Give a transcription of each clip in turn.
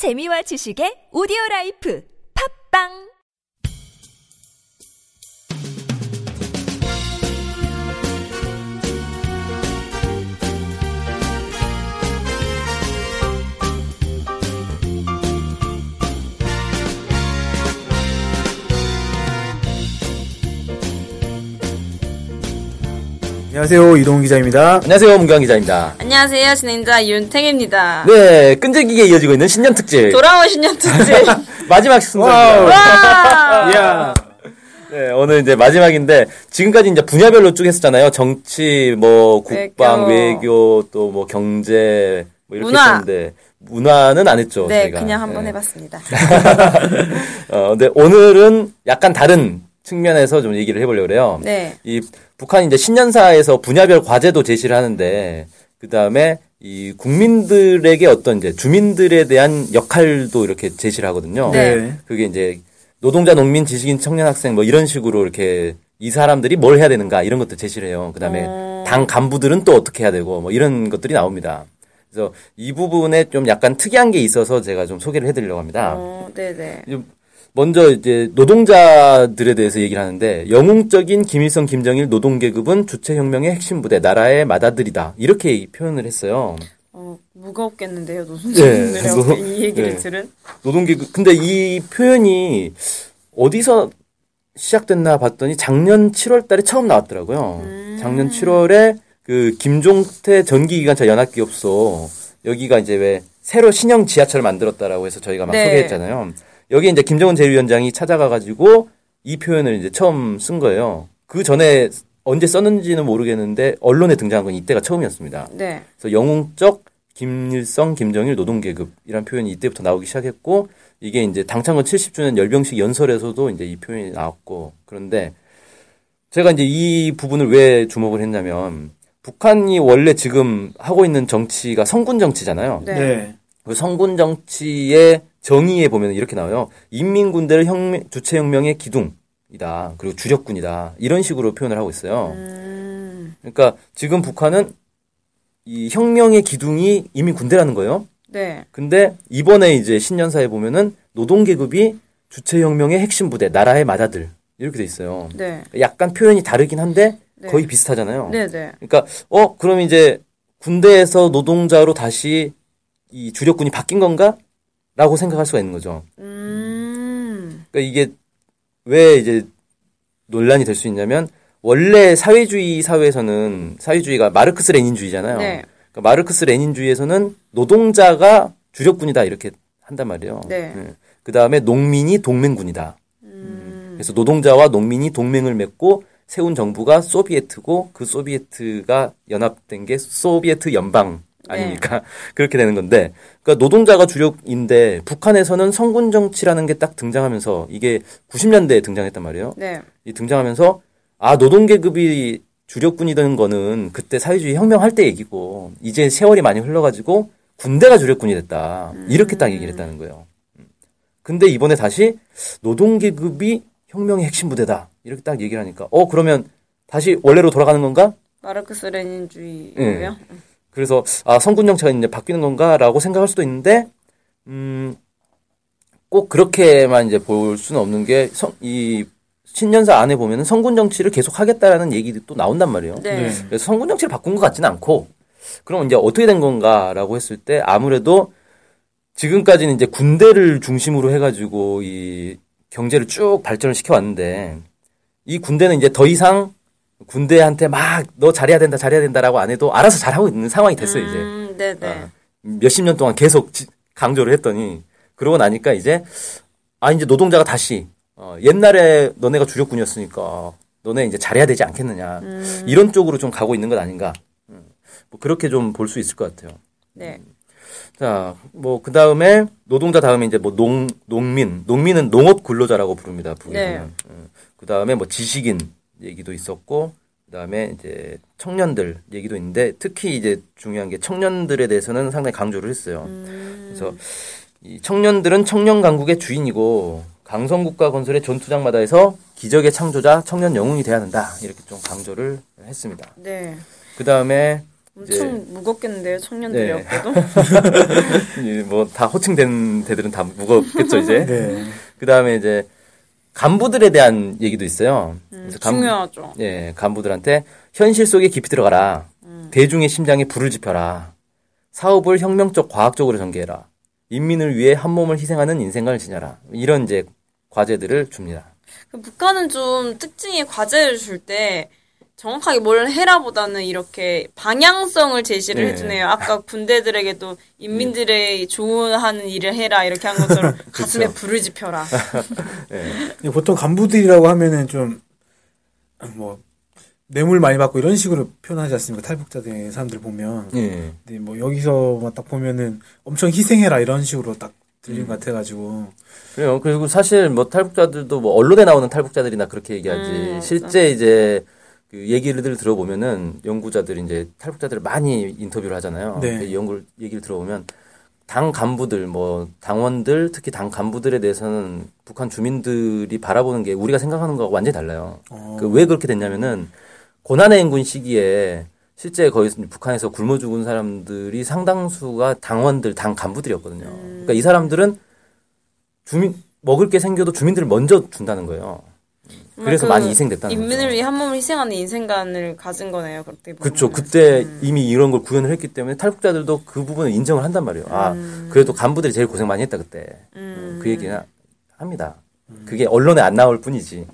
재미와 지식의 오디오 라이프. 팝빵 안녕하세요 이동훈 기자입니다. 안녕하세요, 문경 기자입니다. 안녕하세요, 진행자 윤탱입니다. 네, 끈질기게 이어지고 있는 신년 특집. 돌아온 신년 특집. 마지막 순서입니다. 와! 야 네, 오늘 이제 마지막인데, 지금까지 이제 분야별로 쭉 했었잖아요. 정치, 뭐, 국방, 외교. 외교, 또 뭐, 경제, 뭐, 이렇게 문화. 했었는데, 문화는 안 했죠. 네, 저희가. 그냥 한번 네. 해봤습니다. 어, 근데 오늘은 약간 다른 측면에서 좀 얘기를 해보려고 그래요. 네. 이 북한이 이제 신년사에서 분야별 과제도 제시를 하는데 그 다음에 이 국민들에게 어떤 이제 주민들에 대한 역할도 이렇게 제시를 하거든요. 네. 그게 이제 노동자, 농민, 지식인, 청년, 학생 뭐 이런 식으로 이렇게 이 사람들이 뭘 해야 되는가 이런 것도 제시를 해요. 그 다음에 어. 당 간부들은 또 어떻게 해야 되고 뭐 이런 것들이 나옵니다. 그래서 이 부분에 좀 약간 특이한 게 있어서 제가 좀 소개를 해드리려고 합니다. 어, 네네. 먼저 이제 노동자들에 대해서 얘기를 하는데 영웅적인 김일성, 김정일 노동 계급은 주체 혁명의 핵심 부대, 나라의 맏아들이다. 이렇게 표현을 했어요. 어, 무겁겠는데요, 네, 노동자분들하고 노- 이 얘기를 네. 들은? 노동 계급. 근데 이 표현이 어디서 시작됐나 봤더니 작년 7월 달에 처음 나왔더라고요. 작년 7월에 그 김종태 전기기관차 연합기업소 여기가 이제 왜 새로 신형 지하철을 만들었다라고 해서 저희가 막 네. 소개했잖아요. 여기 이제 김정은 제1위원장이 찾아가 가지고 이 표현을 이제 처음 쓴 거예요. 그 전에 언제 썼는지는 모르겠는데 언론에 등장한 건 이때가 처음이었습니다. 네. 그래서 영웅적 김일성, 김정일 노동계급이란 표현이 이때부터 나오기 시작했고 이게 이제 당창건 70주년 열병식 연설에서도 이제 이 표현이 나왔고 그런데 제가 이제 이 부분을 왜 주목을 했냐면 북한이 원래 지금 하고 있는 정치가 성군 정치잖아요. 네. 네. 그 성군 정치의 정의에 보면 이렇게 나와요. 인민군대를 혁명, 주체혁명의 기둥이다. 그리고 주력군이다. 이런 식으로 표현을 하고 있어요. 음, 그러니까 지금 북한은 이 혁명의 기둥이 이미 군대라는 거예요. 네. 근데 이번에 이제 신년사에 보면은 노동계급이 주체혁명의 핵심 부대, 나라의 맏아들 이렇게 돼 있어요. 네. 약간 표현이 다르긴 한데 네. 거의 비슷하잖아요. 네 네. 그러니까 어 그럼 이제 군대에서 노동자로 다시 이 주력군이 바뀐 건가? 라고 생각할 수가 있는 거죠. 음, 그러니까 이게 왜 이제 논란이 될 수 있냐면 원래 사회주의 사회에서는 사회주의가 마르크스 레닌주의잖아요. 네. 그러니까 마르크스 레닌주의에서는 노동자가 주력군이다 이렇게 한단 말이에요. 네. 그 다음에 농민이 동맹군이다. 음, 그래서 노동자와 농민이 동맹을 맺고 세운 정부가 소비에트고 그 소비에트가 연합된 게 소비에트 연방 아닙니까? 그렇게 되는 건데, 그러니까 노동자가 주력인데 북한에서는 성군 정치라는 게 딱 등장하면서 이게 90년대에 등장했단 말이에요. 네. 이 등장하면서 아 노동 계급이 주력군이 되는 거는 그때 사회주의 혁명할 때 얘기고 이제 세월이 많이 흘러가지고 군대가 주력군이 됐다 이렇게 딱 얘기를 했다는 거예요. 음. 근데 이번에 다시 노동 계급이 혁명의 핵심 부대다 이렇게 딱 얘기를 하니까 어 그러면 다시 원래로 돌아가는 건가? 마르크스 레닌주의고요. 그래서 아 성군 정치가 이제 바뀌는 건가라고 생각할 수도 있는데 음, 꼭 그렇게만 이제 볼 수는 없는 게 이 신년사 안에 보면은 성군 정치를 계속 하겠다라는 얘기도 또 나온단 말이에요. 네. 네. 그래서 성군 정치를 바꾼 것 같지는 않고 그럼 이제 어떻게 된 건가라고 했을 때 아무래도 지금까지는 이제 군대를 중심으로 해가지고 이 경제를 쭉 발전을 시켜왔는데 이 군대는 이제 더 이상 군대한테 막 너 잘해야 된다 잘해야 된다라고 안 해도 알아서 잘하고 있는 상황이 됐어요 이제 음, 네네. 아, 몇십 년 동안 계속 지- 강조를 했더니 그러고 나니까 이제 아 이제 노동자가 다시 어, 옛날에 너네가 주력군이었으니까 너네 이제 잘해야 되지 않겠느냐 이런 쪽으로 좀 가고 있는 것 아닌가 음, 뭐 그렇게 좀 볼 수 있을 것 같아요. 네. 자, 뭐, 그 다음에, 노동자 다음에 이제 뭐, 농, 농민. 농민은 농업 근로자라고 부릅니다, 북에서는. 네. 그 다음에 뭐, 지식인 얘기도 있었고, 그 다음에 이제 청년들 얘기도 있는데, 특히 이제 중요한 게 청년들에 대해서는 상당히 강조를 했어요. 그래서 이 청년들은 청년 강국의 주인이고, 강성국가 건설의 전투장마다에서 기적의 창조자 청년 영웅이 돼야 한다. 이렇게 좀 강조를 했습니다. 네. 그 다음에 엄청 무겁겠는데요, 네. 청년들이었고도. 뭐다 호칭된 데들은 다 무겁겠죠 이제. 네. 그 다음에 이제 간부들에 대한 얘기도 있어요. 그래서 간- 중요하죠. 예, 간부들한테 현실 속에 깊이 들어가라. 대중의 심장에 불을 지펴라. 사업을 혁명적 과학적으로 전개해라. 인민을 위해 한 몸을 희생하는 인생관을 지녀라. 이런 이제 과제들을 줍니다. 그 북한은 좀 특징이 과제를 줄 때 정확하게 뭘 해라보다는 이렇게 방향성을 제시를 네. 해주네요. 아까 군대들에게도 인민들의 좋아하는 일을 해라 이렇게 한 것처럼 가슴에 불을 지펴라. 근데 보통 간부들이라고 하면은 좀, 뭐, 뇌물 많이 받고 이런 식으로 표현하지 않습니까? 탈북자들 사람들 보면. 예. 근데 뭐, 여기서만 딱 보면은 엄청 희생해라 이런 식으로 딱 들린 음. 것 같아가지고. 그래요. 그리고 사실 뭐 탈북자들도 뭐 언론에 나오는 탈북자들이나 그렇게 얘기하지. 음. 실제 이제 그 얘기를 들어보면은 연구자들이 이제 탈북자들을 많이 인터뷰를 하잖아요. 네. 그 연구 얘기를 들어보면 당 간부들 뭐 당원들 특히 당 간부들에 대해서는 북한 주민들이 바라보는 게 우리가 생각하는 거하고 완전히 달라요. 어. 그왜 그렇게 됐냐면은 고난의 행군 시기에 실제 거기 북한에서 굶어 죽은 사람들이 상당수가 당원들, 당 간부들이었거든요. 그러니까 이 사람들은 주민 먹을 게 생겨도 주민들을 먼저 준다는 거예요. 그래서 그 많이 희생됐다는 인민을 거죠. 위해 한 몸을 희생하는 인생관을 가진 거네요. 그렇게. 그렇죠. 그때 이미 이런 걸 구현을 했기 때문에 탈북자들도 그 부분을 인정을 한단 말이에요. 아, 그래도 간부들이 제일 고생 많이 했다 그때. 그 얘기는 합니다. 그게 언론에 안 나올 뿐이지.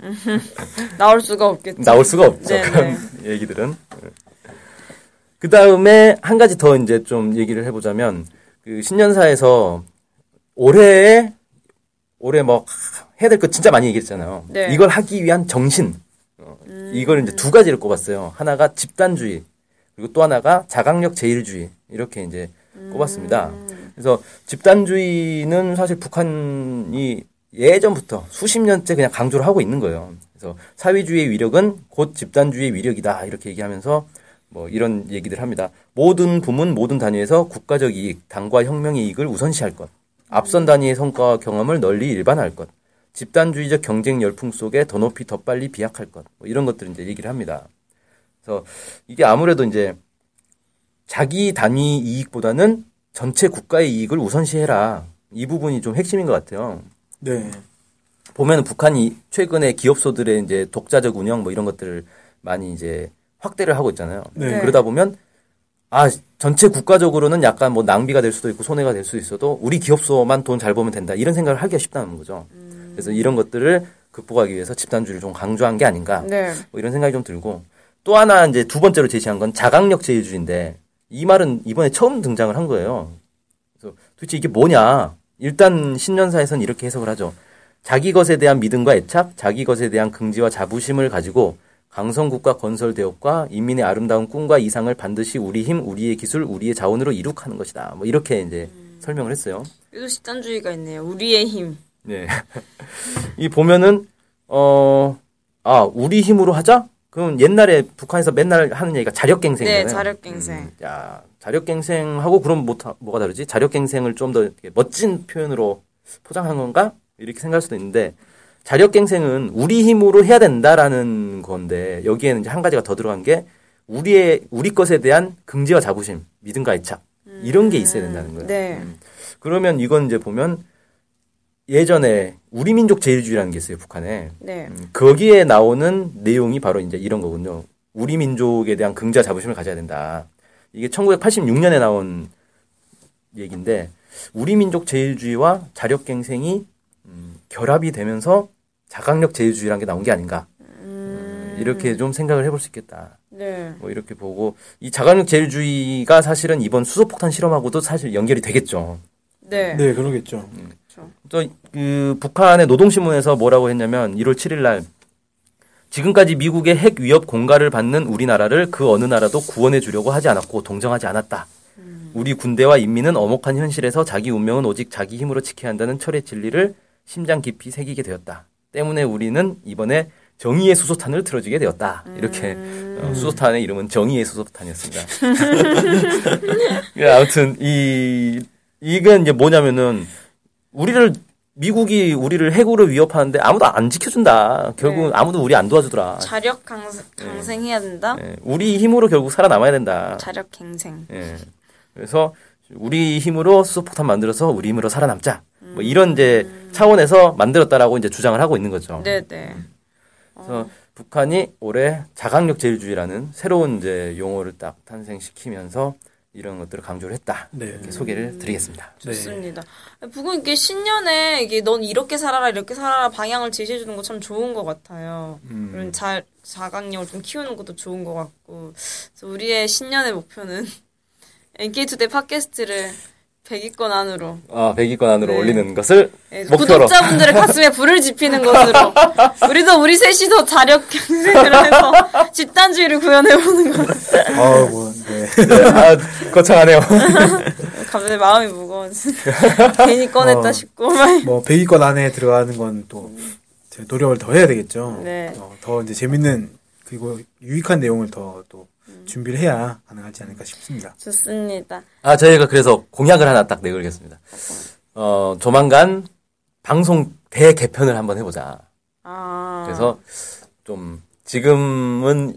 나올 수가 없겠죠. 나올 수가 없죠. 네, 그런 얘기들은. 그 다음에 한 가지 더 이제 좀 얘기를 해보자면 그 신년사에서 올해에 올해 뭐 해야 될거 진짜 많이 얘기했잖아요. 네. 이걸 하기 위한 정신. 어, 이걸 이제 두 가지를 꼽았어요. 하나가 집단주의 그리고 또 하나가 자강력 제일주의 이렇게 이제 꼽았습니다. 그래서 집단주의는 사실 북한이 예전부터 수십 년째 그냥 강조를 하고 있는 거예요. 그래서 사회주의의 위력은 곧 집단주의의 위력이다 이렇게 얘기하면서 뭐 이런 얘기들 합니다. 모든 부문 모든 단위에서 국가적 이익, 당과 혁명의 이익을 우선시할 것. 앞선 단위의 성과와 경험을 널리 일반화할 것. 집단주의적 경쟁 열풍 속에 더 높이 더 빨리 비약할 것. 뭐 이런 것들을 이제 얘기를 합니다. 그래서 이게 아무래도 이제 자기 단위 이익보다는 전체 국가의 이익을 우선시해라. 이 부분이 좀 핵심인 것 같아요. 네. 보면 북한이 최근에 기업소들의 이제 독자적 운영 뭐 이런 것들을 많이 이제 확대를 하고 있잖아요. 네. 그러다 보면 아 전체 국가적으로는 약간 뭐 낭비가 될 수도 있고 손해가 될 수도 있어도 우리 기업소만 돈 잘 벌면 된다 이런 생각을 하기가 쉽다는 거죠. 그래서 이런 것들을 극복하기 위해서 집단주의를 좀 강조한 게 아닌가 네. 뭐 이런 생각이 좀 들고 또 하나 이제 두 번째로 제시한 건 자강력 제일주의인데 이 말은 이번에 처음 등장을 한 거예요. 그래서 도대체 이게 뭐냐? 일단 신년사에서는 이렇게 해석을 하죠. 자기 것에 대한 믿음과 애착, 자기 것에 대한 긍지와 자부심을 가지고 강성국가 건설 대업과 인민의 아름다운 꿈과 이상을 반드시 우리 힘, 우리의 기술, 우리의 자원으로 이룩하는 것이다. 뭐 이렇게 이제 설명을 했어요. 여기도 집단주의가 있네요. 우리의 힘. 네. 이 보면은 어, 아, 우리 힘으로 하자? 그럼 옛날에 북한에서 맨날 하는 얘기가 자력갱생이잖아요. 네, 자력갱생. 음, 야, 자력갱생하고 그럼 뭐, 뭐가 다르지? 자력갱생을 좀 더 멋진 표현으로 포장한 건가? 이렇게 생각할 수도 있는데 자력갱생은 우리 힘으로 해야 된다라는 건데 여기에는 이제 한 가지가 더 들어간 게 우리의 우리 것에 대한 긍지와 자부심, 믿음과 애착 이런 게 있어야 된다는 거예요. 네. 그러면 이건 이제 보면 예전에 우리 민족 제일주의라는 게 있어요 북한에 네. 음, 거기에 나오는 내용이 바로 이제 이런 거군요. 우리 민족에 대한 긍지와 자부심을 가져야 된다. 이게 1986년에 나온 얘기인데 우리 민족 제일주의와 자력갱생이 음, 결합이 되면서 자강력 제일주의라는 게 나온 게 아닌가. 음, 이렇게 좀 생각을 해볼 수 있겠다. 네. 뭐 이렇게 보고 이 자강력 제일주의가 사실은 이번 수소폭탄 실험하고도 사실 연결이 되겠죠. 네. 네, 그러겠죠. 그렇죠. 또그 북한의 노동신문에서 뭐라고 했냐면 1월 7일 날 지금까지 미국의 핵 위협 공갈을 받는 우리나라를 그 어느 나라도 구원해 주려고 하지 않았고 동정하지 않았다. 우리 군대와 인민은 엄혹한 현실에서 자기 운명은 오직 자기 힘으로 지켜야 한다는 철의 진리를 심장 깊이 새기게 되었다. 때문에 우리는 이번에 정의의 수소탄을 틀어주게 되었다. 이렇게 어, 수소탄의 이름은 정의의 수소탄이었습니다. 예, 아무튼 이 이건 이제 뭐냐면은 우리를 미국이 우리를 핵으로 위협하는데 아무도 안 지켜준다. 결국 네. 은 아무도 우리 안 도와주더라. 자력 강생, 강생해야 된다. 예, 우리 힘으로 결국 살아남아야 된다. 자력 갱생. 예. 그래서 우리 힘으로 수소폭탄 만들어서 우리 힘으로 살아남자. 음. 뭐 이런 이제 차원에서 만들었다라고 이제 주장을 하고 있는 거죠. 네네. 그래서 북한이 올해 자강력 제일주의라는 새로운 이제 용어를 딱 탄생시키면서 이런 것들을 강조를 했다. 네. 이렇게 소개를 드리겠습니다. 좋습니다. 북은 이게 신년에 이게 넌 이렇게 살아라 이렇게 살아라 방향을 제시해 주는 거 참 좋은 것 같아요. 음. 그런 자 자각력을 좀 키우는 것도 좋은 것 같고. 그래서 우리의 신년의 목표는 NK투데이 팟캐스트를 100위권 안으로 아, 100위권 안으로 네. 올리는 것을 예, 목표로. 구독자분들의 가슴에 불을 지피는 것으로 우리도 우리 셋이 더 자력 경쟁을 해서 집단주의를 구현해보는 것. 아, 뭐, 네. 아, 거창하네요. 갑자기 마음이 무거워지. 괜히 꺼냈다 어. 싶고 막. 뭐, 100위권 안에 들어가는 건 또, 제 노력을 더 해야 되겠죠. 네. 어, 더 이제 재밌는, 그리고 유익한 내용을 더 또 준비를 해야 가능하지 않을까 싶습니다. 좋습니다. 아, 저희가 그래서 공약을 하나 딱 내걸겠습니다. 어, 조만간 방송 대개편을 한번 해보자. 아. 그래서 좀 지금은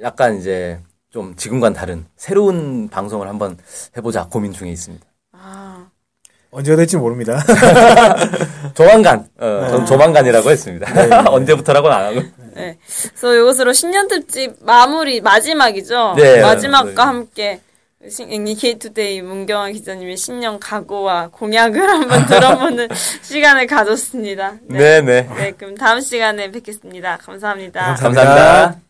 약간 이제 좀 지금과는 다른 새로운 방송을 한번 해보자 고민 중에 있습니다. 아. 언제가 될지 모릅니다. 조만간, 어, 전 조만간이라고 했습니다. 언제부터라고는 안 하고. 네. 그래서 이것으로 신년 특집 마무리 마지막이죠. 네. 마지막과 네. 함께 니케이투데이 문경환 기자님의 신년 각오와 공약을 한번 들어보는 시간을 가졌습니다. 네. 네네. 네, 그럼 다음 시간에 뵙겠습니다. 감사합니다. 감사합니다. 감사합니다.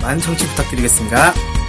많은 청취 부탁드리겠습니다.